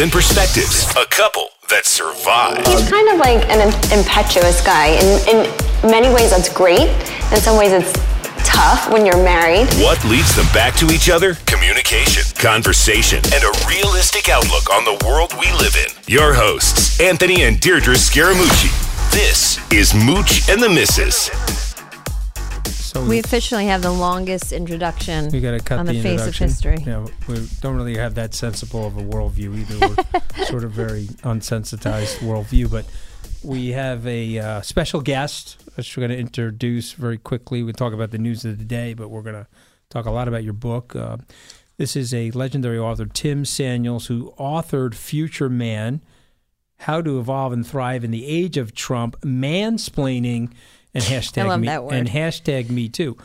and perspectives, a couple that survive. He's kind of like an impetuous guy. In, in many ways, that's great. In some ways, it's tough when you're married. What leads them back to each other? Communication, conversation, and a realistic outlook on the world we live in. Your hosts, Anthony and Deirdre Scaramucci. This is Mooch and the Missus. So We officially have the longest introduction we got to cut on the, the, face of history. Yeah, we don't really have that sensible of a worldview either. We're sort of very unsensitized worldview, but we have a uh, special guest, which we're going to introduce very quickly. We talk about the news of the day, but we're going to talk a lot about your book. Uh, this is a legendary author, Tim Samuels, who authored Future Man: How to Evolve and Thrive in the Age of Trump, mansplaining, and hashtag love me that word. and hashtag me too.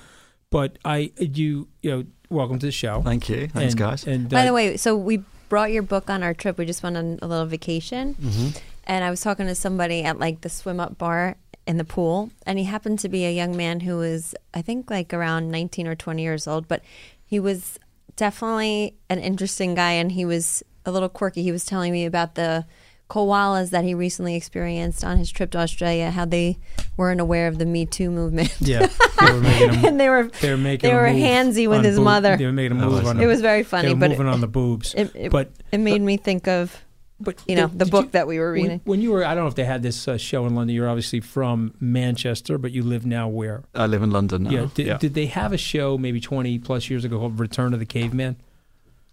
But I, you, you know, welcome to the show. Thank you. Thanks, And- guys. And By uh, the way, so we brought your book on our trip. We just went on a little vacation, Mm-hmm. and I was talking to somebody at like the swim up bar in the pool, and he happened to be a young man who was, I think, like around nineteen or twenty years old, but he was definitely an interesting guy, and he was a little quirky. He was telling me about the koalas that he recently experienced on his trip to Australia, how they weren't aware of the Me Too movement. yeah, they were making him. and they were They were making. they were move handsy with his boob- mother. They were making a move on. It was very funny, They were but moving it, on the boobs. it, it, but it made me think of but you know did- the did book you- that we were reading. when you were, I don't know if they had this uh, show in London. You're obviously from Manchester, but you live now where? I live in London now. yeah. Did, did they have a show maybe 20 plus years ago called Return of the Caveman?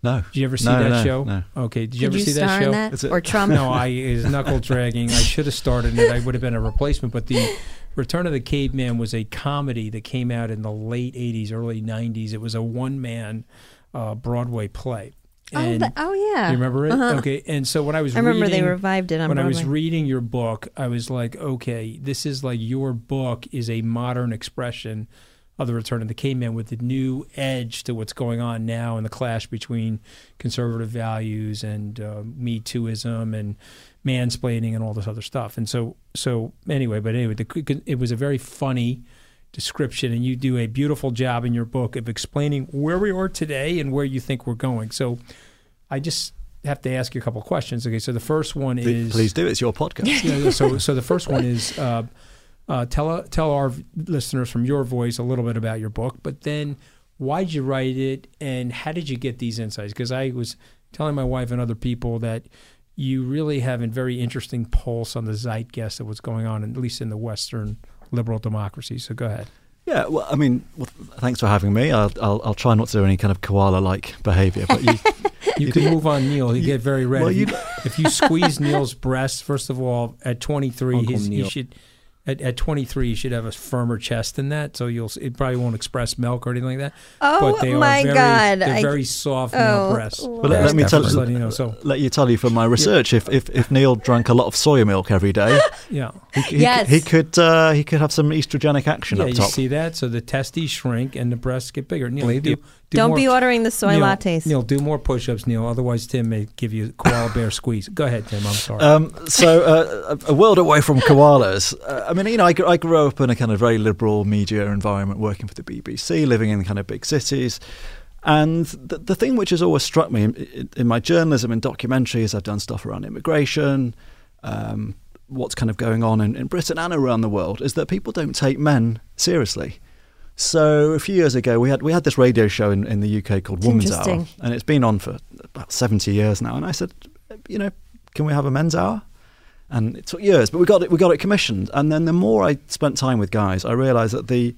No. Did you ever see No, that no, show? no. Okay. Did you Did ever you see star that show? in that Is or Trump? no, I is knuckle dragging. I should have started it. I would have been a replacement. But the Return of the Caveman was a comedy that came out in the late '80s, early '90s. It was a one-man uh, Broadway play. oh, And the, oh yeah, you remember it? Uh-huh. Okay. And so when I was I remember reading, they revived it on when I was reading your book, I was like, okay, this is like your book is a modern expression of the return of the caveman with the new edge to what's going on now in the clash between conservative values and uh, Me Tooism and mansplaining and all this other stuff. And so, so anyway, but anyway, the, it was a very funny description, and you do a beautiful job in your book of explaining where we are today and where you think we're going. So, I just have to ask you a couple of questions. Okay, so the first one is Please do. It's your podcast. yeah, so so the first one is uh, uh, tell tell our listeners from your voice a little bit about your book, but then why did you write it and how did you get these insights? Because I was telling my wife and other people that you really have a very interesting pulse on the zeitgeist of what's going on, at least in the Western liberal democracy. So go ahead. Yeah, well, I mean, well, thanks for having me. I'll, I'll, I'll try not to do any kind of koala-like behaviour, but you, You can move on Neil. You get very red. well, if, you, you- if you squeeze Neil's breast, first of all, at 23, his, he should at, at 23 you should have a firmer chest than that. So you'll it probably won't express milk or anything like that. Oh, but they my are very, God. They're I- very soft Oh, male breasts. Well, But let, let me tell you know. So let you tell you from my research. If, if if Neil drank a lot of soya milk every day, yeah, he, he, Yes. he could uh, he could have some estrogenic action yeah, up you see that. So the testes shrink and the breasts get bigger. Neil, do, do Don't more, be ordering the soy Neil, lattes. Neil, do more push-ups, Neil. Otherwise, Tim may give you a koala bear squeeze. Go ahead, Tim. I'm sorry. Um, so, uh, a a world away from koalas. Uh, I mean, you know, I, gr- I grew up in a kind of very liberal media environment, working for the BBC, living in kind of big cities. And the, the thing which has always struck me in, in my journalism and documentaries, I've done stuff around immigration, um, what's kind of going on in, in Britain and around the world, is that people don't take men seriously. So a few years ago, we had we had this radio show in, in the UK called It's Woman's Hour, and it's been on for about 70 years now. And I said, you know, can we have a men's hour? And it took years, but we got it. We got it commissioned. And then the more I spent time with guys, I realised that the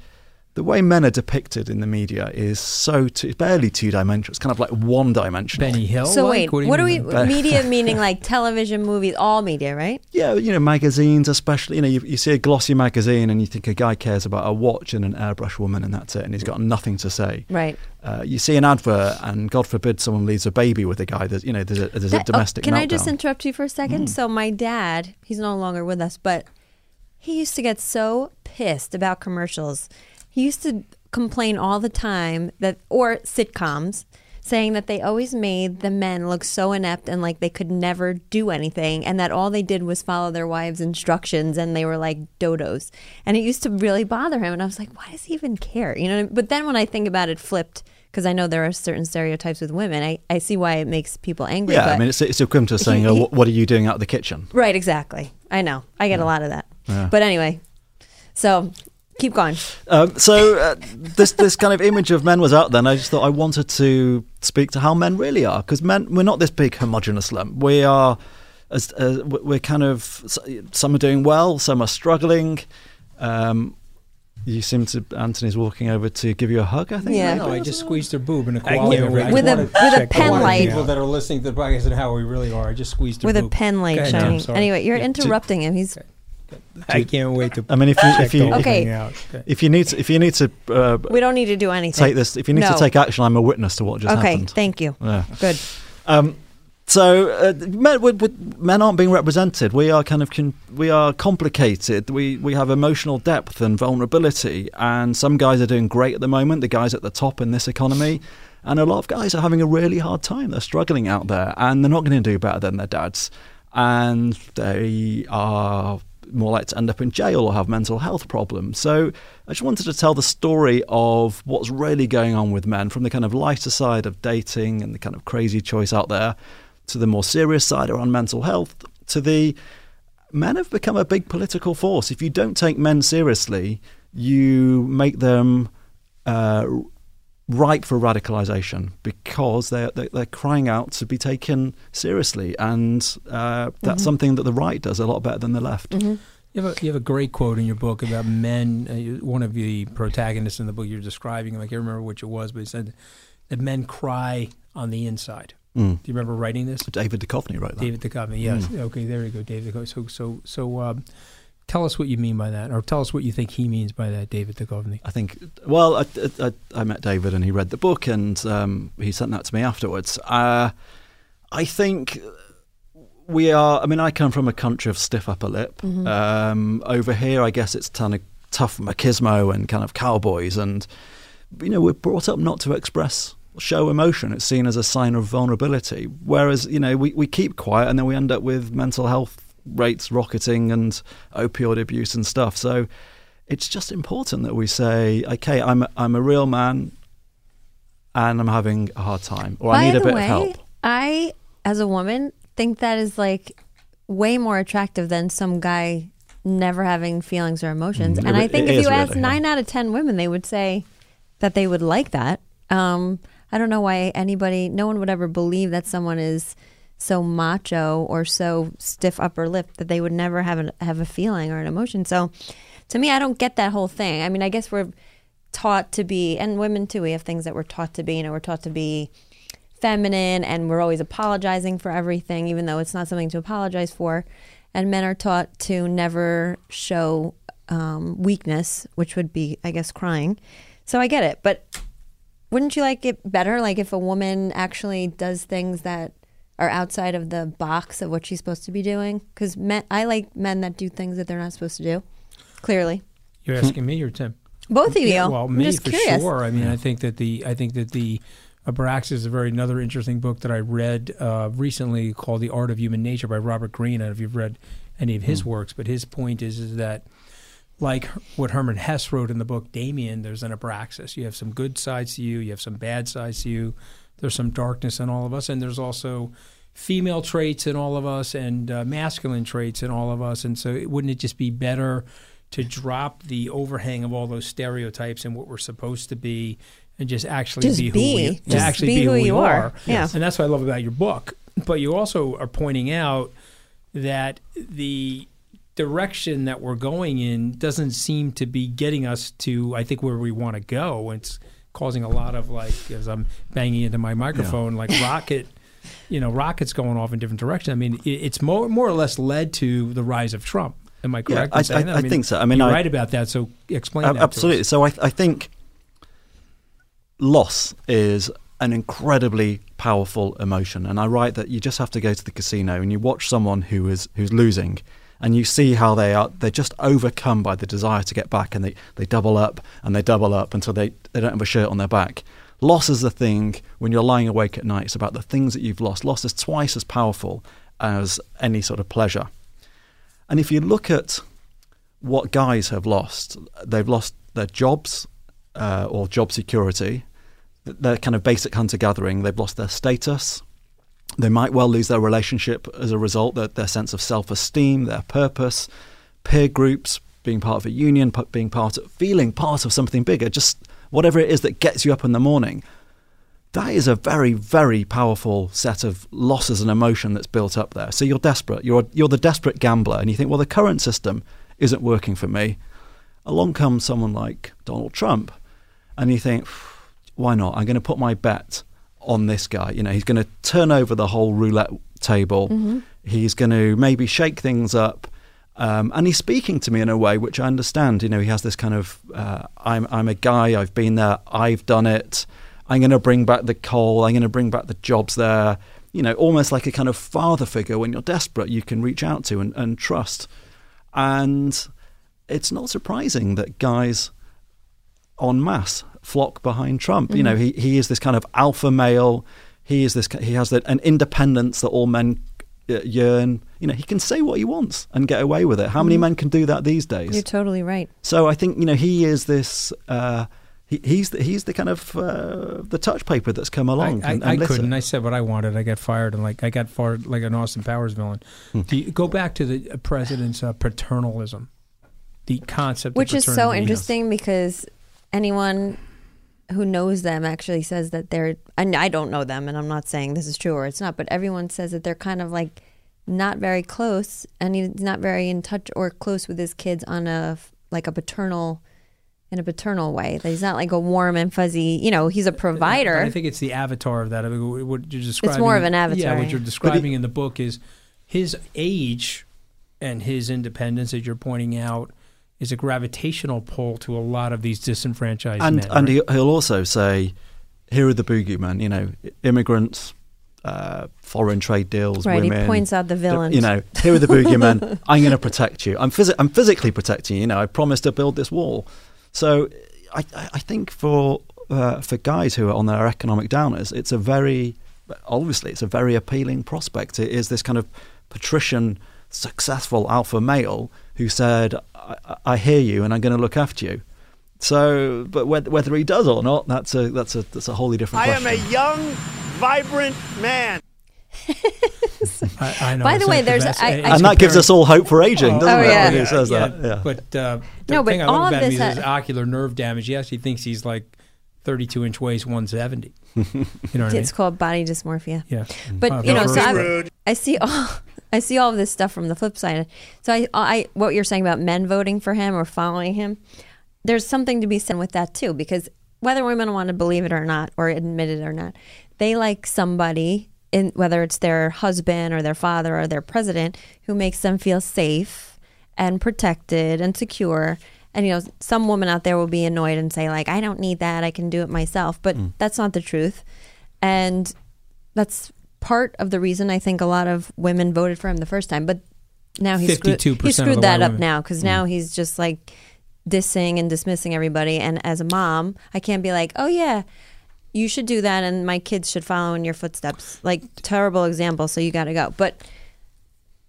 the way men are depicted in the media is so two, barely two dimensional. It's kind of like one dimensional. Benny Hill. So wait, do what, you are we? mean Media meaning like television, movies, all media, right? Yeah, you know, magazines, especially. You know, you, you see a glossy magazine and you think a guy cares about a watch and an airbrush woman, and that's it, and he's got nothing to say. Right. Uh, you see an advert, and God forbid someone leaves a baby with a guy. There's, you know, there's a, there's That- a oh, domestic. can I just. Mm. interrupt you for a second? So my dad, he's no longer with us, but he used to get so pissed about commercials. He used to complain all the time that or sitcoms saying that they always made the men look so inept and like they could never do anything and that all they did was follow their wives instructions and they were like dodos and it used to really bother him and i was like why does he even care you know but then when i think about it flipped because i know there are certain stereotypes with women i, I see why it makes people angry Yeah, I mean, it's, it's equivalent to saying, oh, what, are you doing out of the kitchen? Right, exactly. I know. I get a lot of that. Yeah. But anyway, so keep going. Um, so uh, this this kind of image of men was out there, and I just thought I wanted to speak to how men really are, because men we're not this big homogenous lump. We are, as uh, we're kind of some are doing well, some are struggling. Um, you seem to Anthony's walking over to give you a hug. I think. Yeah. No, I just squeezed her boob in a I koala. can't over. wait. I With just a- wanted with a pen light. People that are listening to the podcast and how we really are. I just squeezed her With a pen light ahead, shining. Anyway, you're Yeah. interrupting him. He's I can't wait to. I mean, if you if you Okay. thing out. if you need to, if you need to uh, we don't need to do anything. take this, if you need No. to take action, I'm a witness to what just Okay, happened. Okay, thank you. Yeah. Good. Um, so uh, men, we, we, men aren't being represented. We are kind of con- we are complicated. We we have emotional depth and vulnerability, and some guys are doing great at the moment. The guys at the top in this economy, and a lot of guys are having a really hard time. They're struggling out there, and they're not going to do better than their dads, and they are more likely to end up in jail or have mental health problems. So I just wanted to tell the story of what's really going on with men from the kind of lighter side of dating and the kind of crazy choice out there to the more serious side around mental health to the men have become a big political force. If you don't take men seriously, you make them uh, ripe for radicalization because they're, they're, they're crying out to be taken seriously. And uh, that's something that the right does a lot better than the left. Mm-hmm. You have, a, you have a great quote in your book about men. Uh, one of the protagonists in the book you're describing, I can't remember which it was, but he said that men cry on the inside. Mm. Do you remember writing this? David Duchovny wrote that. David Duchovny, yes. Okay, there you go, David Duchovny. So, so, so, um, tell us what you mean by that, or tell us what you think he means by that, David Duchovny. I think. Well, I, I, I met David and he read the book and um, he sent that to me afterwards. Uh, I think we are. I mean, I come from a country of stiff upper lip. Um, over here, I guess it's kind of tough machismo and kind of cowboys, and you know, we're brought up not to express. Show emotion. It's seen as a sign of vulnerability. Whereas, you know, we, we keep quiet and then we end up with mental health rates rocketing and opioid abuse and stuff. So it's just important that we say, okay, I'm a, I'm a real man and I'm having a hard time or I need a bit way, of help. I, as a woman, think that is like way more attractive than some guy never having feelings or emotions. Mm, and it I think if you really, yeah. nine out of ten women, they would say that they would like that. Um, I don't know why anybody, no one would ever believe that someone is so macho or so stiff upper lip that they would never have a, have a feeling or an emotion. So, to me, I don't get that whole thing. I mean, I guess we're taught to be, and women too. We have things that we're taught to be. You know, we're taught to be feminine, and we're always apologizing for everything, even though it's not something to apologize for. And men are taught to never show um, weakness, which would be, I guess, crying. So I get it, but wouldn't you like it better, like if a woman actually does things that are outside of the box of what she's supposed to be doing? Because men, I like men that do things that they're not supposed to do. Clearly, You're asking me or Tim? both of you. Yeah, well, I'm me just for curious. sure. I mean, I think that the I think that the Abraxas is a very another interesting book that I read uh, recently called The Art of Human Nature by Robert Greene. I don't know if you've read any of Hmm. his works, but his point is is that like what Hermann Hesse wrote in the book Demian, there's an Abraxas. You have some good sides to you, you have some bad sides to you. There's some darkness in all of us, and there's also female traits in all of us and uh, masculine traits in all of us. And so, wouldn't it just be better to drop the overhang of all those stereotypes and what we're supposed to be, and just actually Just be, who be. we, Just actually be be, who who, you we are. Yeah. And that's what I love about your book. But you also are pointing out that the direction that we're going in doesn't seem to be getting us to I think where we want to go. It's causing a lot of like as I'm banging into my microphone like rocket you know rockets going off in different directions. I mean it's more more or less led to the rise of Trump. Am I correct? in I- saying I- that? I think so. I mean, you're I- right about that. So explain Uh, that. to us. absolutely. So I, I think loss is an incredibly powerful emotion, and I write that you just have to go to the casino and you watch someone who is who's losing, and you see how they are they're just overcome by the desire to get back, and they, they double up and they double up until they, they don't have a shirt on their back. Loss is the thing when you're lying awake at night. It's about the things that you've lost. Loss is twice as powerful as any sort of pleasure. And if you look at what guys have lost, they've lost their jobs uh, or job security, th- their kind of basic hunter gathering. They've lost their status. They might well lose their relationship as a result, their, their sense of self esteem, their purpose, peer groups, being part of a union, being part of, feeling part of something bigger, just whatever it is that gets you up in the morning. That is a very, very powerful set of losses and emotion that's built up there. So you're desperate. You're you're the desperate gambler, and you think, well, the current system isn't working for me. Along comes someone like Donald Trump, and you think, why not? I'm going to put my bet on this guy. You know, he's going to turn over the whole roulette table. He's going to maybe shake things up. Um, and he's speaking to me in a way which I understand. You know, he has this kind of, uh, I'm, I'm a guy, I've been there, I've done it. I'm going to bring back the coal, I'm going to bring back the jobs there. You know, almost like a kind of father figure when you're desperate, you can reach out to and, and trust. And it's not surprising that guys en masse flock behind Trump. You know, he, he is this kind of alpha male. He is this. He has that, an independence that all men uh, yearn. You know, he can say what he wants and get away with it. How many men can do that these days? You're totally right. So I think you know he is this. Uh, he, he's the, he's the kind of uh, the touch paper that's come along. I, and, I, and I couldn't. I said what I wanted. I got fired, and like I got fired like an Austin Powers villain. Hmm. Do you go back to the uh, president's uh, paternalism, the concept, Which of is so interesting because anyone who knows them actually says that they're, and I don't know them, and I'm not saying this is true or it's not, but everyone says that they're kind of like not very close, and he's not very in touch or close with his kids on a like a paternal, in a paternal way. That he's not like a warm and fuzzy. You know, he's a provider. I think it's the avatar of that. I mean, what you're describing. It's more of an avatar. Yeah, what you're describing in the book is his age and his independence, as you're pointing out, is a gravitational pull to a lot of these disenfranchised and men. and right? he, he'll also say, "Here are the boogeymen." You know, immigrants, uh, foreign trade deals, Right, he points out the villains. You know, here are the boogeymen. I'm going to protect you. I'm phys- I'm physically protecting you. You know, I promised to build this wall. So, I I I think for uh, for guys who are on their economic downers, it's a very obviously it's a very appealing prospect. It is this kind of patrician, successful alpha male who said, I, I- I hear you and I'm going to look after you. So, but whether, whether he does or not, that's a that's a that's a wholly different I am a young, vibrant man. I, I know. By the way, there's- best- I- I- and that gives us all hope for aging, doesn't Oh, it? yeah. When he says yeah, that. Yeah. But uh, the No, but thing I all love of about him this is his ocular nerve damage. Yes, He actually thinks he's like 32 inch waist, 170. You know what I mean? It's called body dysmorphia. Yeah. But Uh, you know, so. I, I see all I see all of this stuff from the flip side. So I, I what you're saying about men voting for him or following him, there's something to be said with that too, because whether women want to believe it or not, or admit it or not, they like somebody in whether it's their husband or their father or their president who makes them feel safe and protected and secure. And you know, some woman out there will be annoyed and say like, "I don't need that. I can do it myself." But mm. that's not the truth. And that's part of the reason I think a lot of women voted for him the first time. But now he's screwed, 52% he screwed that up women. now because now mm. he's just like dissing and dismissing everybody. And as a mom, I can't be like, oh yeah, you should do that, and my kids should follow in your footsteps. Like terrible example. So you got to go. But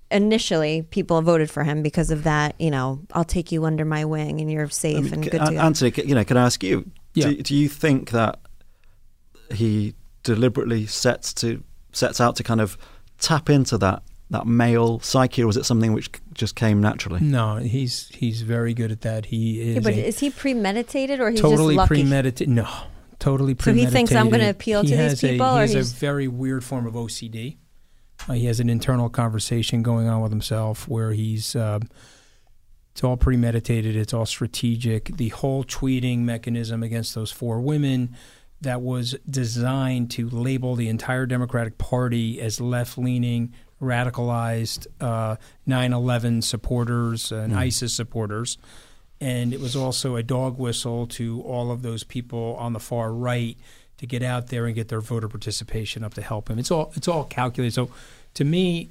initially, people voted for him because of that. You know, I'll take you under my wing, and you're safe I mean, and c- good to go. Anthony, you know, can I ask you? Yeah. Do, do you think that he deliberately sets to sets out to kind of tap into that that male psyche, or was it something which just came naturally? No, he's he's very good at that. He is Yeah, but a is he premeditated or he's totally just lucky? premeditated. No, Totally premeditated. So he thinks I'm gonna appeal He to these has a- people, he or has a very weird form of OCD. Uh, he has an internal conversation going on with himself where he's. Uh, it's all premeditated. It's all strategic. The whole tweeting mechanism against those four women that was designed to label the entire Democratic Party as left leaning, radicalized uh, 9 11 supporters and Mm. ISIS supporters. And it was also a dog whistle to all of those people on the far right to get out there and get their voter participation up to help him. It's all it's all calculated. So to me,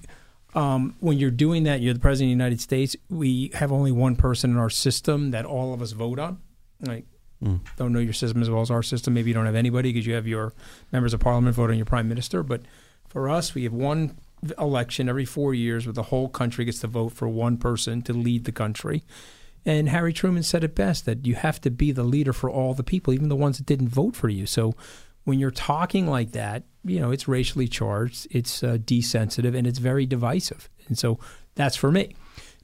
um, when you're doing that, you're the president of the United States. We have only one person in our system that all of us vote on. Like, Mm. don't know your system as well as our system. Maybe you don't have anybody because you have your members of parliament vote on your prime minister. But for us, we have one election every four years where the whole country gets to vote for one person to lead the country. And Harry Truman said it best that you have to be the leader for all the people, even the ones that didn't vote for you. So when you're talking like that, you know, it's racially charged, it's uh, desensitive, and it's very divisive. And so that's for me.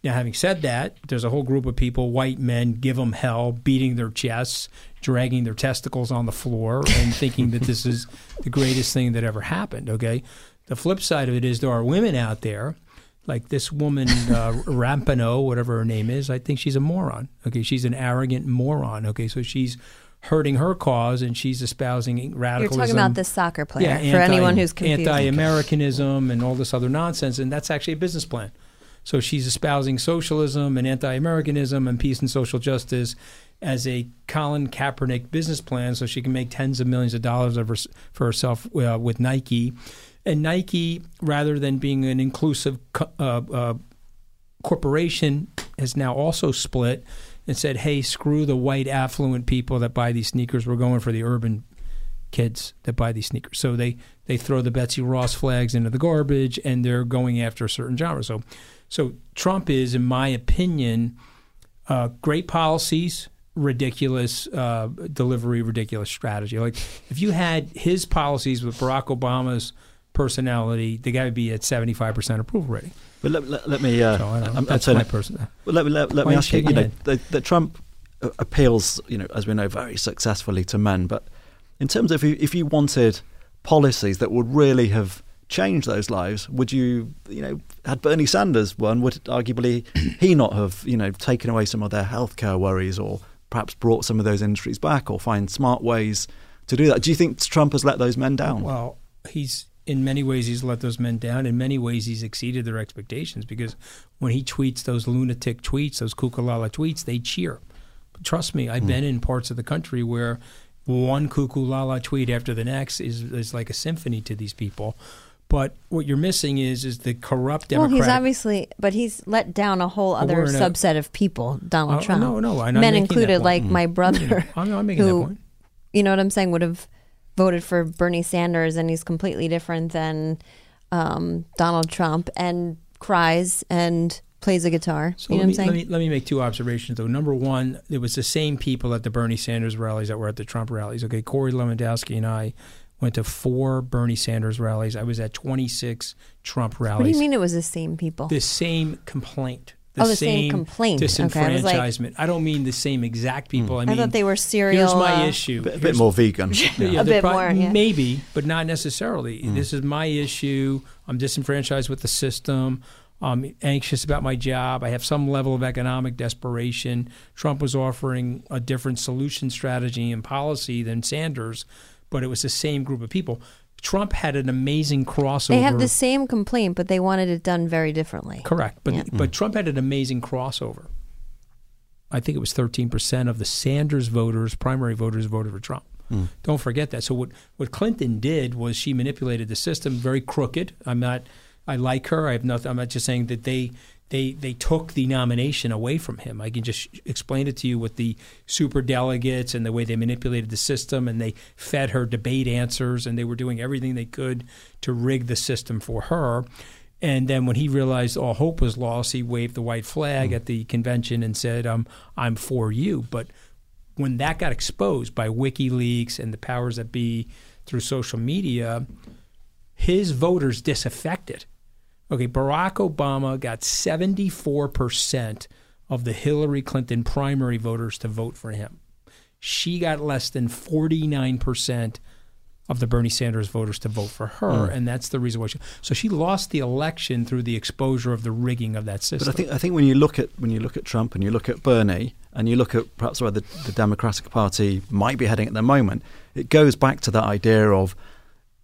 Now, having said that, there's a whole group of people, white men, give them hell, beating their chests, dragging their testicles on the floor, and thinking that this is the greatest thing that ever happened. Okay. The flip side of it is there are women out there, like this woman, uh, Rampano, whatever her name is. I think she's a moron. Okay. She's an arrogant moron. Okay. So she's hurting her cause and she's espousing radicalism. You're talking about this soccer player Yeah, for anti- anyone who's confused. Anti-Americanism and all this other nonsense, and that's actually a business plan. So she's espousing socialism and anti-Americanism and peace and social justice as a Colin Kaepernick business plan, so she can make tens of millions of dollars of her, for herself uh, with Nike. And Nike, rather than being an inclusive co- uh, uh, corporation, has now also split and said, "Hey, screw the white affluent people that buy these sneakers. We're going for the urban kids that buy these sneakers." So they they throw the Betsy Ross flags into the garbage, and they're going after a certain genre. So, so Trump is, in my opinion, uh, great policies, ridiculous uh, delivery, ridiculous strategy. Like if you had his policies with Barack Obama's personality, the guy would be at seventy five percent approval rating. But let, let, let me. Uh, So, I I'm That's my it- person. Well, let, me- let, let me ask you. You know, the, the Trump uh, appeals, you know, as we know, very successfully to men. But in terms of if you wanted policies that would really have changed those lives, would you, you know, had Bernie Sanders won, would arguably he not have, you know, taken away some of their healthcare worries, or perhaps brought some of those industries back, or find smart ways to do that? Do you think Trump has let those men down? Well, he's in many ways he's let those men down. In many ways he's exceeded their expectations because when he tweets those lunatic tweets, those kukulala tweets, they cheer. But trust me, I've Hmm. been in parts of the country where one kukulala tweet after the next is is like a symphony to these people. But what you're missing is is the corrupt well, he's obviously, but he's let down a whole other a- subset of people. Donald Oh, Trump. no, no, I'm men included, like Mm. my brother, I'm that who, point. you know what I'm saying, would have voted for Bernie Sanders, and he's completely different than um, Donald Trump, and cries and plays a guitar. So you know let, what me, I'm saying? let me let me make two observations though. Number one, it was the same people at the Bernie Sanders rallies that were at the Trump rallies. Okay, Corey Lewandowski and I went to four Bernie Sanders rallies. I was at 26 Trump rallies. what do you mean it was the same people? The same complaint. Oh, the same complaint. Okay, I like- Disenfranchisement. I don't mean the same exact people. I I mean, thought they were serial, Here's my uh, issue. A bit more vegan. Yeah, A they're bit more, yeah. Maybe, but not necessarily. This is my issue. I'm disenfranchised with the system. I'm anxious about my job. I have some level of economic desperation. Trump was offering a different solution strategy and policy than Sanders, but it was the same group of people. Trump had an amazing crossover. They have the same complaint, but they wanted it done very differently. Correct, but Yeah. but Trump had an amazing crossover. I think it was 13% of the Sanders voters, primary voters, voted for Trump. Mm. Don't forget that. So what what Clinton did was she manipulated the system, very crooked. I'm not. I like her. I have nothing. I'm not just saying that they they they took the nomination away from him. I can just explain it to you with the super delegates and the way they manipulated the system, and they fed her debate answers, and they were doing everything they could to rig the system for her. And then when he realized all hope was lost, he waved the white flag at the convention and said, um, "I'm for you." But when that got exposed by WikiLeaks and the powers that be through social media, his voters disaffected. Okay, Barack Obama got 74% of the Hillary Clinton primary voters to vote for him. she got less than 49% of the Bernie Sanders voters to vote for her, Mm. and that's the reason why she. So she lost the election through the exposure of the rigging of that system. But I think I think when you look at when you look at Trump and you look at Bernie and you look at perhaps where the, the Democratic Party might be heading at the moment, it goes back to that idea of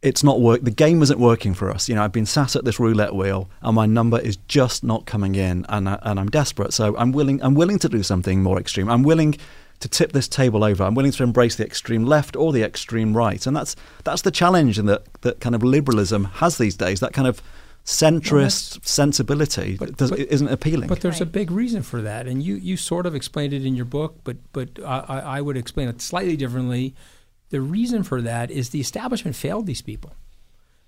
it's not work. The game isn't working for us. You know, I've been sat at this roulette wheel and my number is just not coming in, and I, and I'm desperate. So I'm willing. I'm willing to do something more extreme. I'm willing to tip this table over. I'm willing to embrace the extreme left or the extreme right, and that's that's the challenge and that that kind of liberalism has these days. That kind of centrist sensibility does, but- isn't appealing. But there's a big reason for that, and you, you sort of explained it in your book, but but I, I I would explain it slightly differently. The reason for that is the establishment failed these people.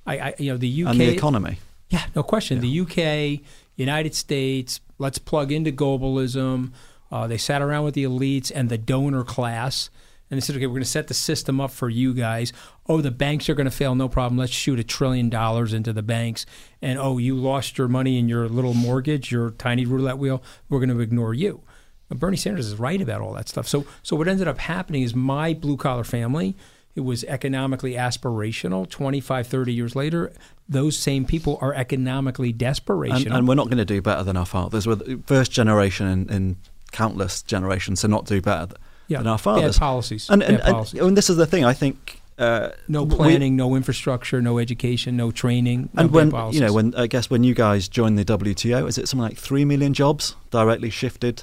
I, I you know the UK and the economy. Yeah, no question. The UK, United States, let's plug into globalism. Uh, they sat around with the elites and the donor class, and they said, "Okay, we're going to set the system up for you guys. Oh, the banks are going to fail, no problem. Let's shoot a trillion dollars into the banks. And oh, you lost your money in your little mortgage, your tiny roulette wheel. We're going to ignore you." Bernie Sanders is right about all that stuff. So, so what ended up happening is my blue collar family. It was economically aspirational. 25, 30 years later, those same people are economically desperational. And, and we're not going to do better than our fathers. We're the first generation in, in countless generations to not do better th- Yeah, than our bad fathers. policies, And, and, bad policies. and this is the thing. I think uh, no we- planning, no infrastructure, no education, no training, no and when policies. you know, when I guess when you guys joined the WTO, is it something like three million jobs directly shifted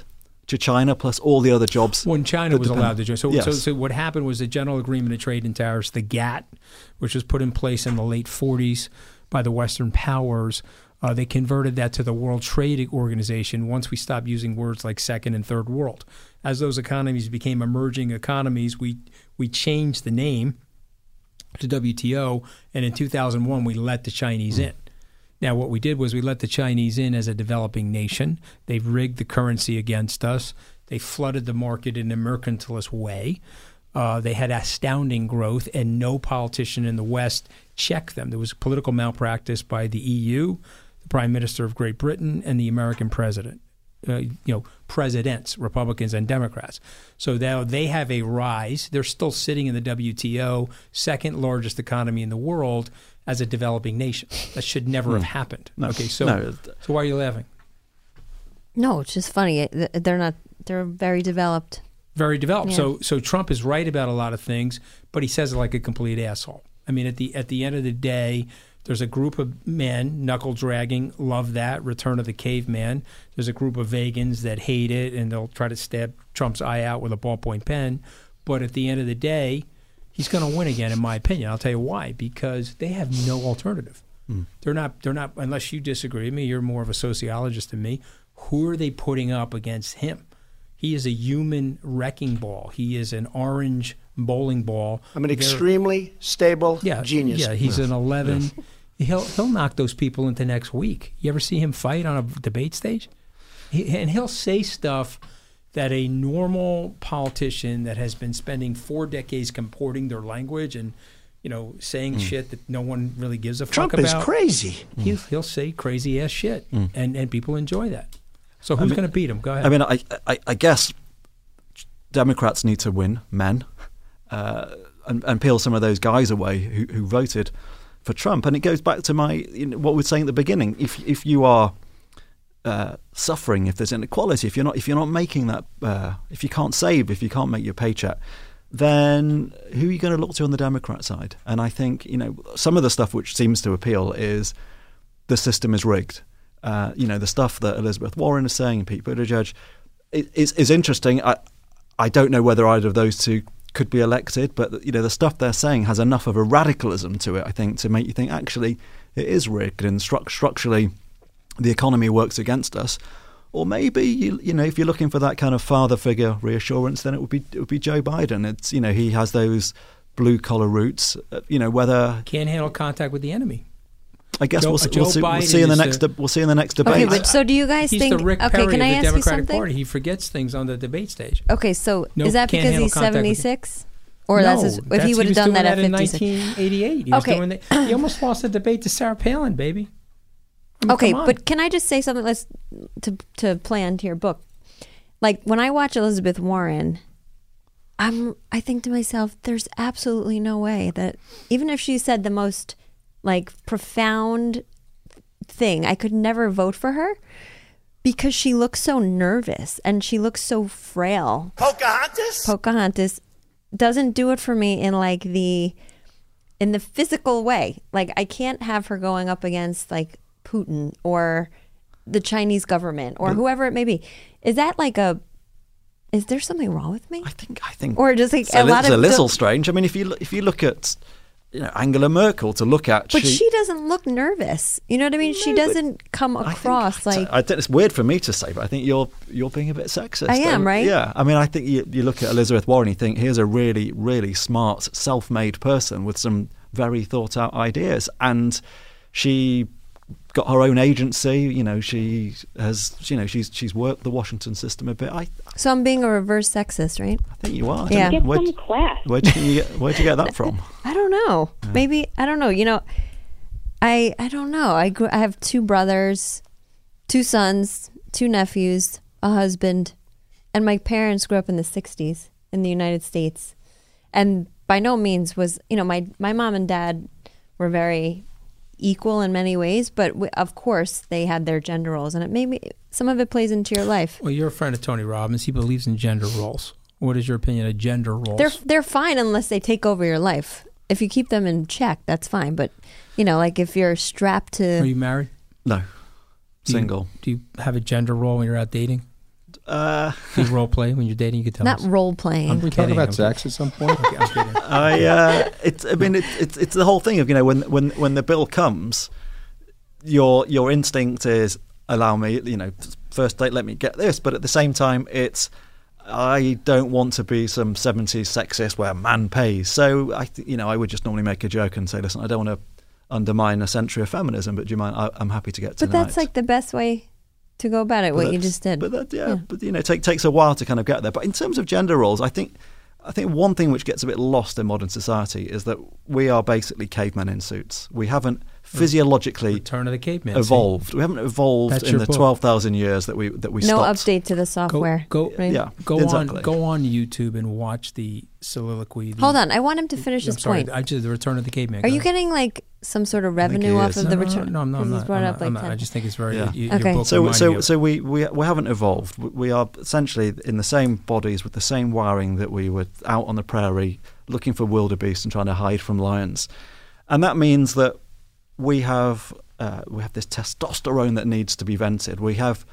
to China, plus all the other jobs? when China was allowed to join. So, Yes. so, so what happened was the General Agreement of Trade and Tariffs, the GATT, which was put in place in the late 40s by the Western powers. Uh, they converted that to the World Trade Organization once we stopped using words like second and third world. As those economies became emerging economies, we we changed the name to WTO, and in 2001 we let the Chinese in. Now, what we did was we let the Chinese in as a developing nation. They've rigged the currency against us. They flooded the market in a mercantilist way. Uh, they had astounding growth, and no politician in the West checked them. There was political malpractice by the EU, the Prime Minister of Great Britain, and the American President. Uh, you know, presidents, Republicans and Democrats. So now they have a rise. They're still sitting in the WTO, second largest economy in the world, as a developing nation. That should never have Hmm. happened. No, okay, so no. so why are you laughing? No, it's just funny. They're not. They're very developed. very developed. Yeah. So so Trump is right about a lot of things, but he says it like a complete asshole. I mean, at the at the end of the day, there's a group of men knuckle dragging, love that Return of the Caveman. There's a group of vegans that hate it, and they'll try to stab Trump's eye out with a ballpoint pen. But at the end of the day, he's going to win again, in my opinion. I'll tell you why. Because they have no alternative. Hmm. They're not. They're not. Unless you disagree with me, you're more of a sociologist than me. Who are they putting up against him? He is a human wrecking ball. He is an orange bowling ball. I'm an They're- extremely stable yeah, genius. Yeah, he's an eleven. He'll he'll knock those people into next week. You ever see him fight on a debate stage? He, and he'll say stuff that a normal politician that has been spending four decades comporting their language and you know saying hmm. shit that no one really gives a Trump fuck about. Trump is crazy. He'll, hmm. he'll say crazy ass shit, hmm. and and people enjoy that. So who's mean- going to beat him? Go ahead. I mean, I, I, I guess Democrats need to win, men, uh, and, and peel some of those guys away who, who voted for Trump. And it goes back to my you know, what we were saying at the beginning. If if you are uh, suffering, if there's inequality, if you're not if you're not making that, uh, if you can't save, if you can't make your paycheck, then who are you going to look to on the Democrat side? And I think you know some of the stuff which seems to appeal is the system is rigged. Uh, you know the stuff that Elizabeth Warren is saying Pete Buttigieg is is interesting. I I don't know whether either of those two could be elected, but you know the stuff they're saying has enough of a radicalism to it. I think to make you think actually it is rigged and stru- structurally the economy works against us. Or maybe you, you know if you're looking for that kind of father figure reassurance, then it would be it would be Joe Biden. It's you know he has those blue collar roots. Uh, you know whether Can't handle contact with the enemy. I guess Joe- we'll, see, we'll, see, we'll see in the next the- de- we'll see in the next debate. Okay, but so do you guys He's think? the Rick okay, Perry can I of the ask you Democratic something? Party. He forgets things on the debate stage. Okay, so No, is that because he's seventy six, or no, that's his, if that's- he would have done doing that at in fifty six? 1988. He was Okay. doing that. He almost lost the debate to Sarah Palin, baby. I mean, Okay, but can I just say something? Let's to to play onto your book. Like when I watch Elizabeth Warren, I'm I think to myself, there's absolutely no way that even if she said the most like profound thing, I could never vote for her because she looks so nervous and she looks so frail. Pocahontas? Pocahontas doesn't do it for me in like the in the physical way. Like I can't have her going up against like Putin or the Chinese government or whoever it may be. Is that like a is there something wrong with me? I think I think Or just like it's a lot it's of a little strange. I mean, if you look- if you look at you know Angela Merkel to look at, But she, doesn't look nervous. You know what I mean? she doesn't come across like I think it's weird for me to say, but I think you're you're being a bit sexist. I am, right? Yeah. I mean, I think you, you look at Elizabeth Warren, you think here's a really, really smart, self-made person with some very thought-out ideas, and she got her own agency. You know, she has, you know, she's she's worked the Washington system a bit. I, so I'm being a reverse sexist, right? I think you are. Yeah. Get where'd, Where'd you get, where'd you get that from? I don't know. Maybe I don't know. You know, I I don't know. I grew, I have two brothers, two sons, two nephews, a husband, and my parents grew up in the '60s in the United States, and by no means was you know my my mom and dad were very equal in many ways, but w- of course they had their gender roles, and it maybe some of it plays into your life. Well, you're a friend of Tony Robbins. He believes in gender roles. What is your opinion of gender roles? They're they're fine unless they take over your life. If you keep them in check, that's fine. But you know, like if you're strapped to Are you married? No, Do you- single. do you have a gender role when you're out dating? Uh, you role play when you're dating? You could tell not us. role playing. I'm kidding, I'm kidding. at some point? Okay, I'm kidding. I, uh, it's, I mean, it, it's it's the whole thing of you know when when when the bill comes, your your instinct is allow me, you know, first date, let me get this, but at the same time, it's I don't want to be some seventies sexist where man pays. So I, you know, I would just normally make a joke and say, listen, I don't want to undermine a century of feminism, but do you mind? I, I'm happy to get to But that's like the best way to go about it. What you just did. But that, yeah, but you know, it take, takes a while to kind of get there. But in terms of gender roles, I think I think one thing which gets a bit lost in modern society is that we are basically cavemen in suits. We haven't physiologically Return of the caveman. see? evolved. We haven't evolved That's in the book. twelve thousand years that we that we no stopped. update to the software. Go, go, right? yeah. go exactly. on, go on YouTube and watch the soliloquy. the- Hold on, I want him to finish I'm his sorry, point. I just the Return of the Caveman. Are Go you getting like some sort of revenue off is. of the no, return? No, no, no, 'Cause I'm he's not. brought I'm not, like I'm not. I just think it's very. Yeah. You, Okay. Your book So, so, so we, we we haven't evolved. We- We are essentially in the same bodies with the same wiring that we were out on the prairie looking for wildebeest and trying to hide from lions, and that means that we have uh, we have this testosterone that needs to be vented. We have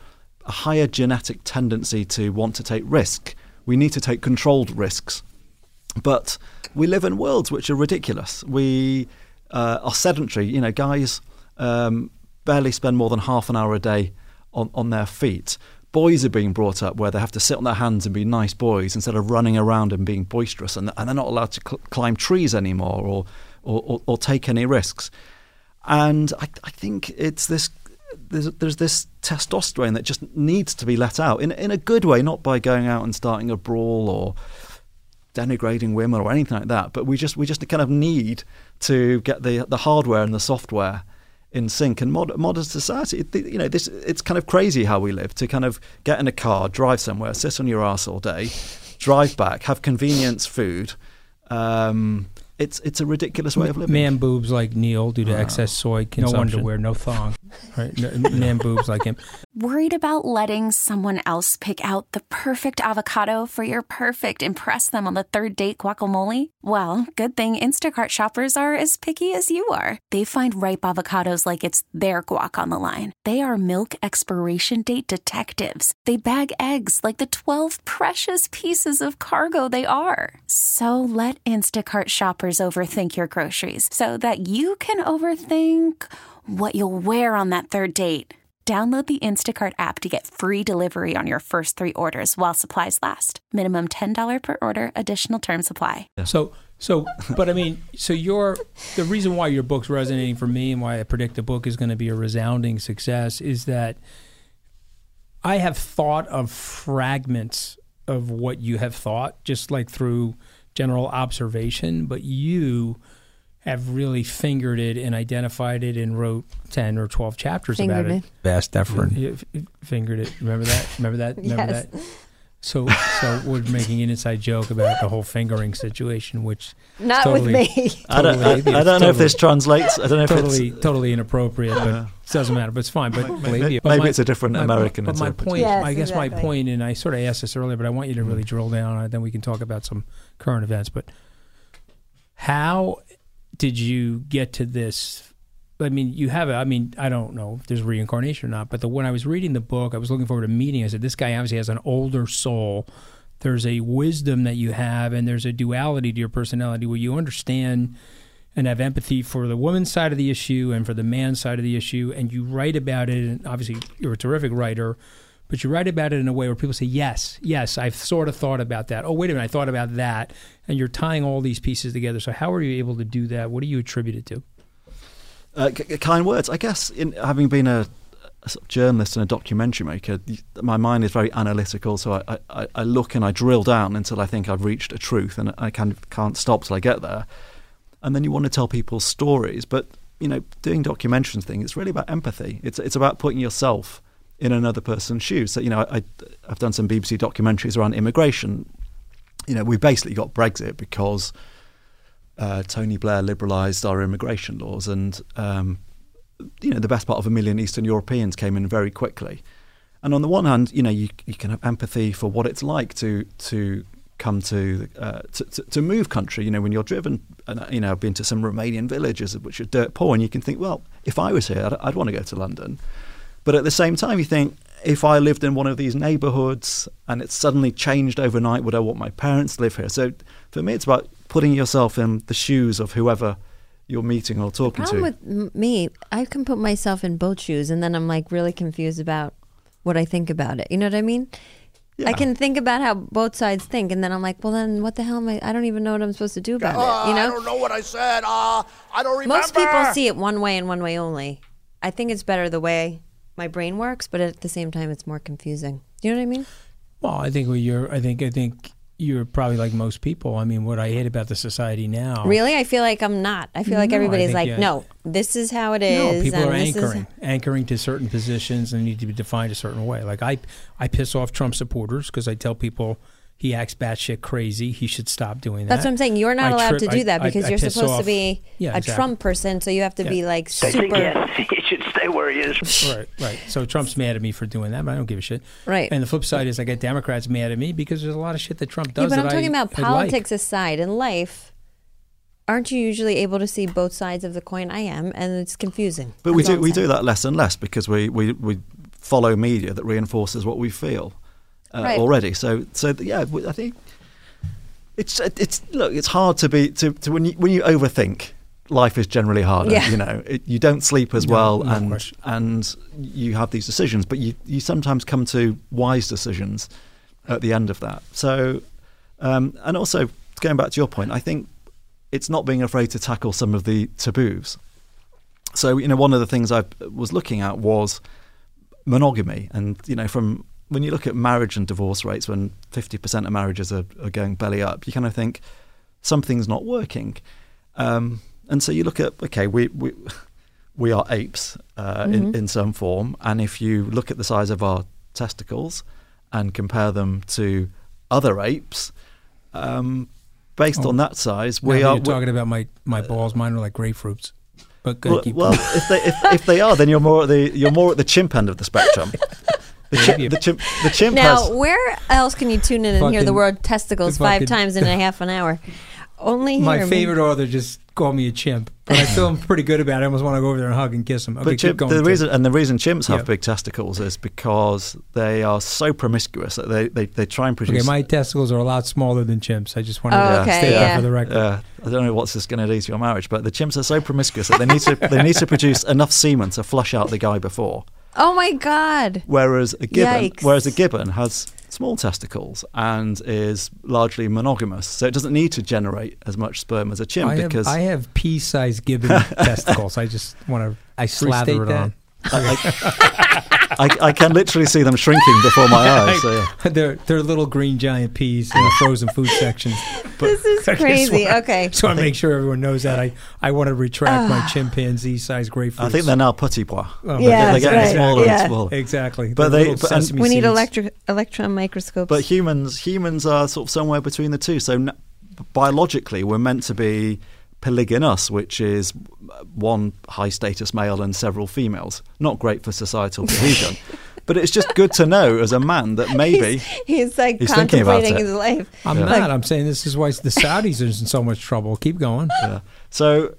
a higher genetic tendency to want to take risk. We need to take controlled risks, but we live in worlds which are ridiculous. We uh, are sedentary. You know, guys um, barely spend more than half an hour a day on, on their feet. Boys are being brought up where they have to sit on their hands and be nice boys instead of running around and being boisterous, and, and they're not allowed to cl- climb trees anymore or, or, or, or take any risks. And I, I think it's this. There's, there's this testosterone that just needs to be let out in in a good way, not by going out and starting a brawl or denigrating women or anything like that. But we just we just kind of need to get the the hardware and the software in sync. And mod, modern society, you know, this it's kind of crazy how we live. To kind of get in a car, drive somewhere, sit on your ass all day, drive back, have convenience food. Um, it's it's a ridiculous way of living. Man boobs like Neil due to ah. excess soy consumption. No consumption. underwear, no thong. Right? No- Man boobs like him. Worried about letting someone else pick out the perfect avocado for your perfect impress them on the third date guacamole? Well, good thing Instacart shoppers are as picky as you are. They find ripe avocados like it's their guac on the line. They are milk expiration date detectives. They bag eggs like the 12 precious pieces of cargo they are. So let Instacart shoppers overthink your groceries so that you can overthink what you'll wear on that third date. Download the Instacart app to get free delivery on your first three orders while supplies last. Minimum $10 per order, additional term supply. So, so, but I mean, so your the reason why your book's resonating for me and why I predict the book is going to be a resounding success is that I have thought of fragments of what you have thought, just like through general observation, but you have really fingered it and identified it and wrote 10 or 12 chapters Fingered about it. it. Vast effort. You f- fingered it. Remember that? Remember that? Remember Yes. that? So, so we're making an inside joke about the whole fingering situation, which is Not with totally, me. I don't, I, I don't know if this translates. I don't know if totally, it's. totally inappropriate, but it doesn't matter. But it's fine. But believe you, but maybe my- it's a different my- American But my point, Yes, I guess, my point, and I sort of asked this earlier, but I want you to really mm. drill down on it. Then we can talk about some current events. But how did you get to this? I mean, you have. it. I mean, I don't know if there's reincarnation or not. But the, when I was reading the book, I was looking forward to meeting. I said, this guy obviously has an older soul. There's a wisdom that you have, and there's a duality to your personality where you understand and have empathy for the woman's side of the issue and for the man's side of the issue, and you write about it. And obviously, you're a terrific writer, but you write about it in a way where people say, "Yes, yes, I've sort of thought about that." Oh, wait a minute, I thought about that, and you're tying all these pieces together. So, how are you able to do that? What do you attribute it to? Uh, kind words. I guess in having been a, a sort of journalist and a documentary maker, my mind is very analytical. So I, I, I look and I drill down until I think I've reached a truth, and I of can't stop till I get there. And then you want to tell people stories, but you know, doing documentaries thing, it's really about empathy. It's it's about putting yourself in another person's shoes. So you know, I, I've done some BBC documentaries around immigration. You know, we basically got Brexit because uh, Tony Blair liberalised our immigration laws, and um, you know the best part of a million Eastern Europeans came in very quickly. And on the one hand, you know you you can have empathy for what it's like to to come to, uh, to, to move country. You know when you're driven, uh, you know been to some Romanian villages which are dirt poor, and you can think, well, if I was here, I'd, I'd want to go to London. But at the same time, you think if I lived in one of these neighbourhoods and it suddenly changed overnight, would I want my parents to live here? So for me, it's about putting yourself in the shoes of whoever you're meeting or talking problem to. with me, I can put myself in both shoes, and then I'm like really confused about what I think about it. You know what I mean? Yeah. I can think about how both sides think, and then I'm like, well, then what the hell am I? I don't even know what I'm supposed to do about it. You know? I don't know what I said. Uh, I don't remember. Most people see it one way and one way only. I think it's better the way my brain works, but at the same time, it's more confusing. Do you know what I mean? Well, I think we- you're. I think. I think you're probably like most people. I mean, what I hate about the society now. Really, I feel like I'm not. I feel like No, everybody's like, yeah. no, this is how it is. No, people and are this is- anchoring, anchoring to certain positions and need to be defined a certain way. Like I, I piss off Trump supporters because I tell people he acts batshit crazy. He should stop doing that. That's what I'm saying. You're not I allowed trip- to do I- that I- because I you're piss supposed to be Yeah, a exactly. Trump person, so you have to Yeah. be like They think, super. yes, he should stay where he is. Right, right. So Trump's mad at me for doing that, but I don't give a shit. Right. And the flip side is I get Democrats mad at me because there's a lot of shit that Trump Yeah, does. but I'm that talking I, about I like. politics aside. In life, aren't you usually able to see both sides of the coin? I am, and it's confusing. But we That's all do we saying. do that less and less because we, we, we follow media that reinforces what we feel uh, Right. already. So so yeah, I think it's it's look it's hard to be to, to when you when you overthink. Life is generally harder. Yeah. You know, it, you don't sleep as No, well, no and question. and you have these decisions, but you you sometimes come to wise decisions at the end of that. So, um, and also going back to your point, I think it's not being afraid to tackle some of the taboos. So, you know, one of the things I was looking at was monogamy. And, you know, from when you look at marriage and divorce rates, when 50% of marriages are, are going belly up, you kind of think something's not working. Um, and so you look at, okay, we, we, we are apes uh, in, Mhm. in some form. And if you look at the size of our testicles and compare them to other apes, um, based Oh. on that size, we are. You're talking about my my balls. Mine are like grapefruits. But. Well, well, if they if, if they are, then you're more at the you're more at the chimp end of the spectrum. The chimp, the chimp, the chimp Now, has. where else can you tune in and hear the word testicles five fucking- times in a half an hour? Only here. my favorite author just called me a chimp, but I feel pretty good about it. I almost want to go over there and hug and kiss him. Okay, But keep chimp, going. the Tim. reason and the reason chimps have Yeah. big testicles is because they are so promiscuous that they, they, they try and produce. Okay, my testicles are a lot smaller than chimps. I just wanted Oh, to okay, state that yeah. for the record. Uh, I don't know what's this going to do to your marriage, but the chimps are so promiscuous that they need to they need to produce enough semen to flush out the guy before. Oh my God. Whereas a gibbon, Yikes. whereas a gibbon has small testicles and is largely monogamous, so it doesn't need to generate as much sperm as a chimp I have, because I have pea-sized gibbon testicles. I just want to I slather it that. on. I, I, I can literally see them shrinking before my eyes. So, yeah. they're they're little green giant peas in the frozen food sections. This is crazy. I just crazy. wanna- Okay. So I make sure everyone knows that I, I want to retract my ah. chimpanzee-sized grapefruits. I think they're now petit pois. Oh, my Yeah, God. they're getting right. smaller Yeah. and smaller. exactly. But They're they- but- and- We need seeds. electric electron microscopes. But humans, humans are sort of somewhere between the two. So n- biologically, we're meant to be polygynous, which is one high status male and several females. Not great for societal cohesion. but it's just good to know as a man that maybe he's, he's like He's contemplating his life. I'm Yeah. not. I'm saying this is why the Saudis are in so much trouble. Keep going. Yeah. So,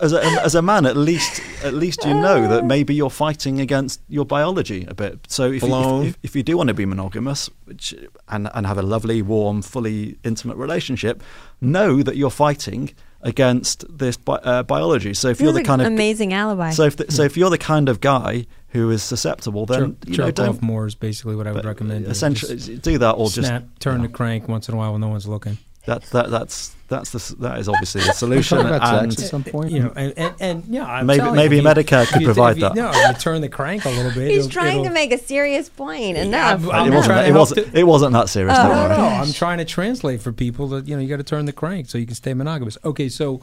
as a, as a man, at least at least you know that uh. maybe you're fighting against your biology a bit. So if you, if, if, if you do want to be monogamous, which and and have a lovely, warm, fully intimate relationship, know that you're fighting against this bi- uh, biology. So if This you're the kind of amazing alibi. so if the, so if you're the kind of guy who is susceptible, then Jerk, you know jerk don't off more is basically what I would recommend. essentially do that or just snap, turn the crank once in a while when no one's looking. That that that's that's the that is obviously the solution. talking about and sex at some point. You know, and, and, and yeah, I'm Maybe- maybe you, Medicare could you- provide you, that. No, you turn the crank a little bit. he's it'll- trying to it'll- make a serious point. Yeah, Enough. I'm- it I'm wasn't that, it wasn't it wasn't that serious. Oh, don't No, no, I'm trying to translate for people that you know you got to turn the crank so you can stay monogamous. Okay, so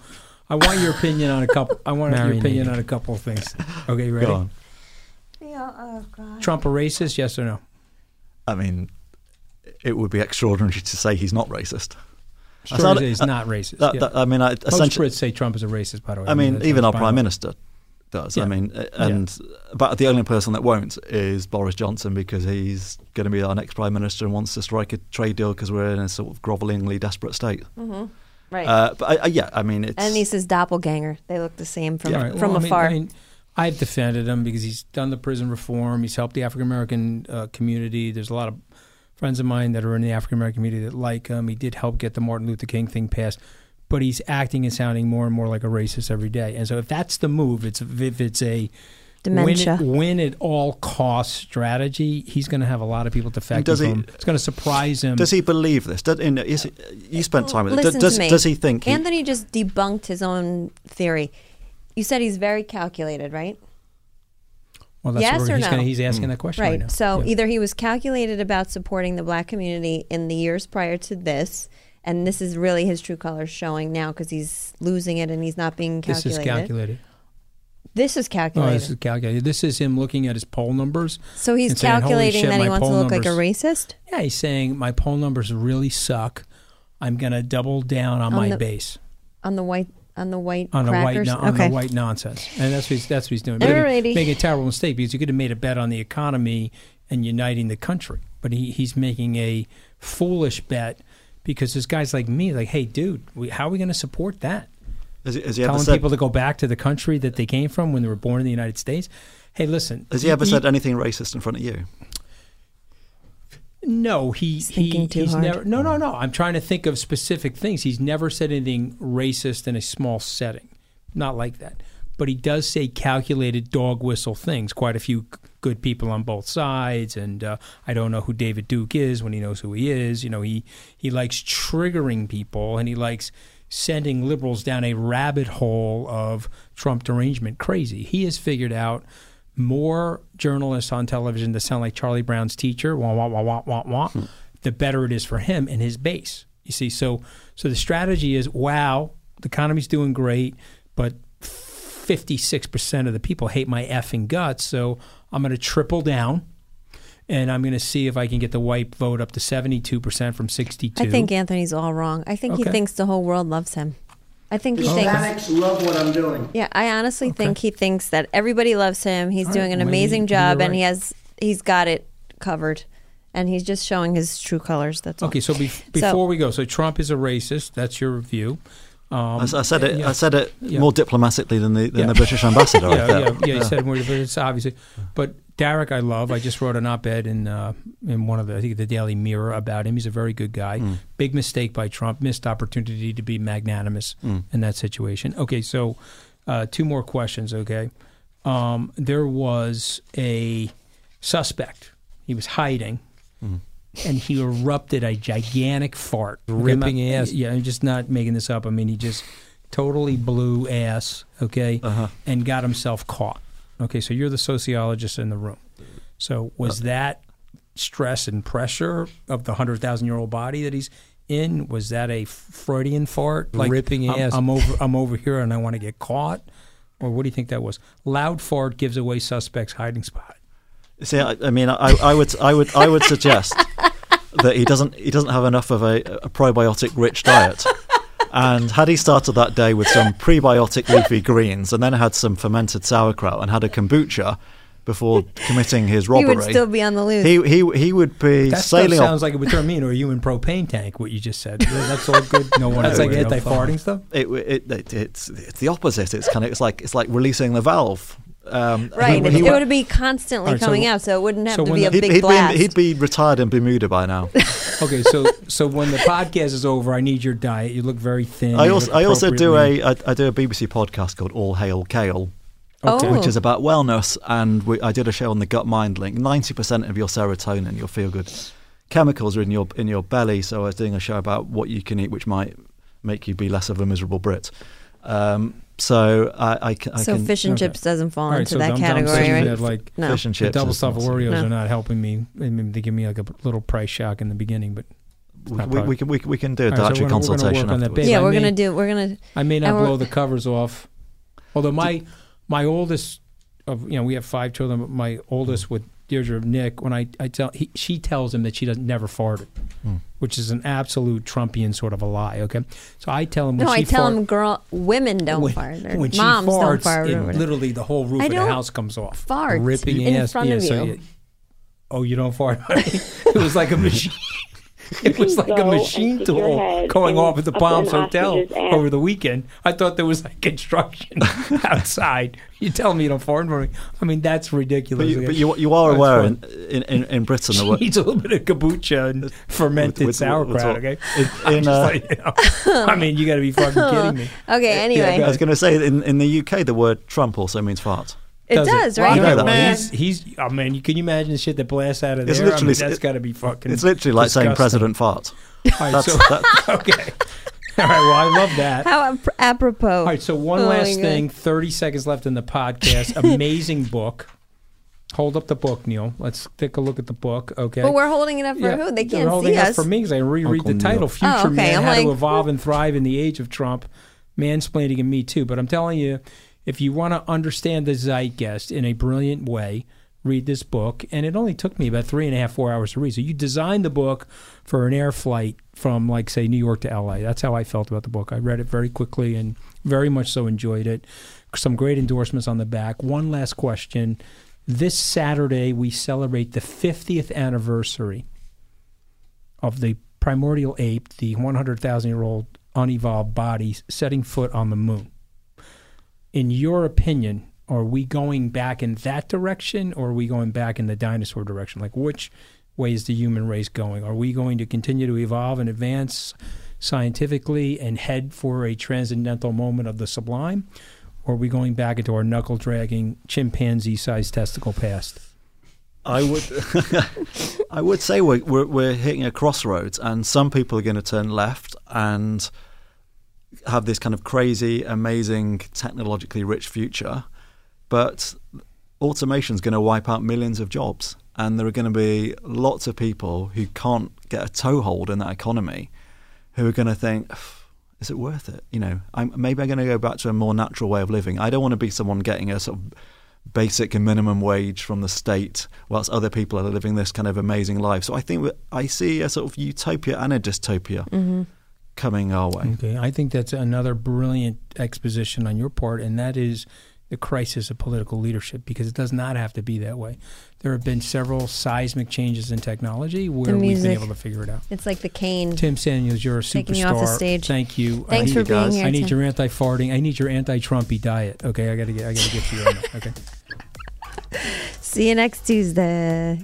I want your opinion on a couple. I want your opinion Marinating. on a couple of things. Okay, ready? Go on. Yeah, oh God. Trump a racist? Yes or no? I mean, it would be extraordinary to say he's not racist. That's Sure, not- he's not racist. that- yeah. that- I mean, I, Most essentially, Brits say Trump is a racist. By the way, I mean, that's- even our prime minister does. I mean, uh, and but the only person that won't is Boris Johnson because he's going to be our next prime minister and wants to strike a trade deal because we're in a sort of grovelingly desperate state. Right. Uh, but I, I, yeah, I mean, it's and he's his doppelganger. They look the same from Yeah, right. from Well, I mean- afar. I mean, I've defended him because he's done the prison reform. He's helped the African American uh, community. There's a lot of friends of mine that are in the African American community that like him. He did help get the Martin Luther King thing passed, but he's acting and sounding more and more like a racist every day. And so, if that's the move, it's if it's a Dementia. win, win at all cost strategy, he's going to have a lot of people defecting does he- him. It's going to surprise him. Does he believe this? Does, in, is you spent time with him. Listen Does, to me. does he think he, Anthony just debunked his own theory. You said he's very calculated, right? Well, that's yes where or he's, no? gonna, he's asking that mm. question right, Right. now. So Yeah. either he was calculated about supporting the black community in the years prior to this, and this is really his true colors showing now because he's losing it and he's not being this calculated. is calculated. This is No, calculated. this is calculated. This is him looking at his poll numbers. so he's and saying, calculating shit, that he wants to poll look like a racist. Yeah, he's saying my poll numbers really suck. I'm going to double down on, On my the base on the white on the white on the white crackers. no, on okay. the white nonsense, and that's what he's, that's what he's doing. Making, making a terrible mistake because he could have made a bet on the economy and uniting the country, but he, he's making a foolish bet because there's guys like me, like, hey, dude, we, how are we going to support that? has he, has he ever Telling said, people to go back to the country that they came from when they were born in the United States. Hey, listen, has he ever you- said anything racist in front of you? No, he He's he too he's hard. never. No, no, no. I'm trying to think of specific things. He's never said anything racist in a small setting, not like that. But he does say calculated dog whistle things. Quite a few good people on both sides, and uh, I don't know who David Duke is when he knows who he is. You know, he he likes triggering people, and he likes sending liberals down a rabbit hole of Trump derangement crazy. He has figured out more journalists on television that sound like Charlie Brown's teacher, wah wah wah wah wah wah, hmm. the better it is for him and his base. You see, so so the strategy is wow, the economy's doing great, but fifty six percent of the people hate my effing guts, so I'm going to triple down. And I'm going to see if I can get the white vote up to 72% from 62. I think Anthony's all wrong. I think he thinks the whole world loves him. I think he thinks. Hispanics love what I'm doing. Yeah, I honestly think he thinks that everybody loves him. He's All doing an maybe- amazing maybe job, you're and he right. has he's got it covered, and he's just showing his true colors. That's all. Okay, so be- before we go, so Trump is a racist. That's your view. Um, I, I said it. yeah. I said it Yeah. more diplomatically than the than Yeah. the British ambassador. Yeah, yeah, yeah. You said more, but it's obviously. But Darroch, I love. I just wrote an op-ed in uh, in one of the I think the Daily Mirror about him. He's a very good guy. Mm. Big mistake by Trump. Missed opportunity to be magnanimous Mm. in that situation. Okay, so uh, two more questions. Okay, um, there was a suspect. He was hiding. Mm. And he erupted a gigantic fart, Ripping I'm not- ass. Yeah, I'm just not making this up. I mean, he just totally blew ass. Okay, Uh-huh. and got himself caught. Okay, so you're the sociologist in the room. So was that stress and pressure of the hundred thousand year old body that he's in? Was that a Freudian fart? Ripping I'm, ass. I'm over. I'm over here, and I want to get caught. Or what do you think that was? Loud fart gives away suspect's hiding spot. See, I, I mean, I, I would, I would, I would suggest that he doesn't, he doesn't have enough of a, a probiotic-rich diet. And had he started that day with some prebiotic leafy greens, and then had some fermented sauerkraut, and had a kombucha before committing his robbery, He robbery, would still be on the loose. he he he would be That stuff sailing sounds off. like it would turn me into a human propane tank. What you just said. That's all good. No one. That's like anti-farting stuff. It, it, it it's it's the opposite. It's kind of it's like it's like releasing the valve. Um, right. he- It, he it would- would be constantly All right, so- coming out, so it wouldn't have so to when be a the- big he'd, blast. be, he'd be retired in Bermuda by now. Okay, so so when the podcast is over, I need your diet. You look very thin. I also I also do appropriately- a I, I do a BBC podcast called All Hail Kale, Okay. which is about wellness, and we, I did a show on the gut mind link. Ninety percent of your serotonin, your feel good chemicals, are in your in your belly. So I was doing a show about what you can eat, which might make you be less of a miserable Brit. Um, so I, I, I so can fish and okay. chips doesn't fall All right, into so that I'm- I'm category, saying right? that, like, no. fish and The chips. double is stuffed Oreos No. are not helping me. I mean, they give me like a little price shock in the beginning, but We, we, we can we, can- we can do a All right, dietary we're gonna- we're consultation work on that yeah, I we're may- gonna do. We're gonna. I may not blow the covers off. Although my my oldest of you know we have five children, but my oldest with Deirdre Nick, when I I tell he, she tells him that she doesn't never farted, Hmm. Which is an absolute Trumpian sort of a lie. Okay, so I tell him No, I tell fart, him, girl, women don't when, fart. Or when moms farts, don't fart. it literally the whole roof of the house comes off. fart ripping in ass. front yeah, of so you. you- oh, you don't fart. it was like a machine. It was like a machine tool going off at the Palms Hotel over the weekend. I thought there was like construction outside. You tell me you don't fart for me. I mean, that's ridiculous. But you, okay? but you, you are That's aware in, in, in, in Britain She the wo- needs a little bit of kombucha and fermented with- with- sauerkraut. with- okay, in- I'm in, uh, like, you know, I mean, you got to be fucking kidding me. Okay, anyway. I was going to say in, in the UK the word Trump also means fart. It does, right? You know that. He's, he's, oh man, you can you imagine the shit that blasts out of It's there? I mean, that's got to be fucking. It's literally like saying. President fart. All right, so, that- okay. All right, well, I love that. How ap- apropos. All right, so one Oh last thing. Thirty seconds left in the podcast. Amazing book. Hold up the book, Neil. Let's take a look at the book. Okay. But we're holding it up for Yeah, who? They can't holding see it up us. for me because I reread Uncle the title, Neil. "Future Oh, okay. Man: I'm How to Evolve and Thrive in the Age of Trump." Mansplaining and Me Too. But I'm telling you, if you want to understand the zeitgeist in a brilliant way, read this book. And it only took me about three and a half, four hours to read. So you designed the book for an air flight from, like, say, New York to L.A. That's how I felt about the book. I read it very quickly and very much so enjoyed it. Some great endorsements on the back. One last question. This Saturday, we celebrate the 50th anniversary of the primordial ape, the 100,000 year old unevolved body setting foot on the moon. In your opinion, are we going back in that direction or are we going back in the dinosaur direction? Like, which way is the human race going? Are we going to continue to evolve and advance scientifically and head for a transcendental moment of the sublime? Or are we going back into our knuckle dragging chimpanzee sized testicle past? I would, I would say we're, we're we're hitting a crossroads, and some people are going to turn left and have this kind of crazy, amazing, technologically rich future, but automation is going to wipe out millions of jobs, and there are going to be lots of people who can't get a toehold in that economy, who are going to think. Is it worth it? You know, I'm, maybe I'm going to go back to a more natural way of living. I don't want to be someone getting a sort of basic and minimum wage from the state, whilst other people are living this kind of amazing life. So I think I see a sort of utopia and a dystopia Mm-hmm. Coming our way. Okay, I think that's another brilliant exposition on your part, and that is the crisis of political leadership because it does not have to be that way. There have been several seismic changes in technology where we've been able to figure it out. It's like the cane. Tim Samuels, you're a superstar. Taking you off the stage. Thank you. Thanks I for need, being here, I need Tim. your anti-farting. I need your anti-Trumpy diet. Okay, I gotta get. I gotta get you on that. Okay. See you next Tuesday.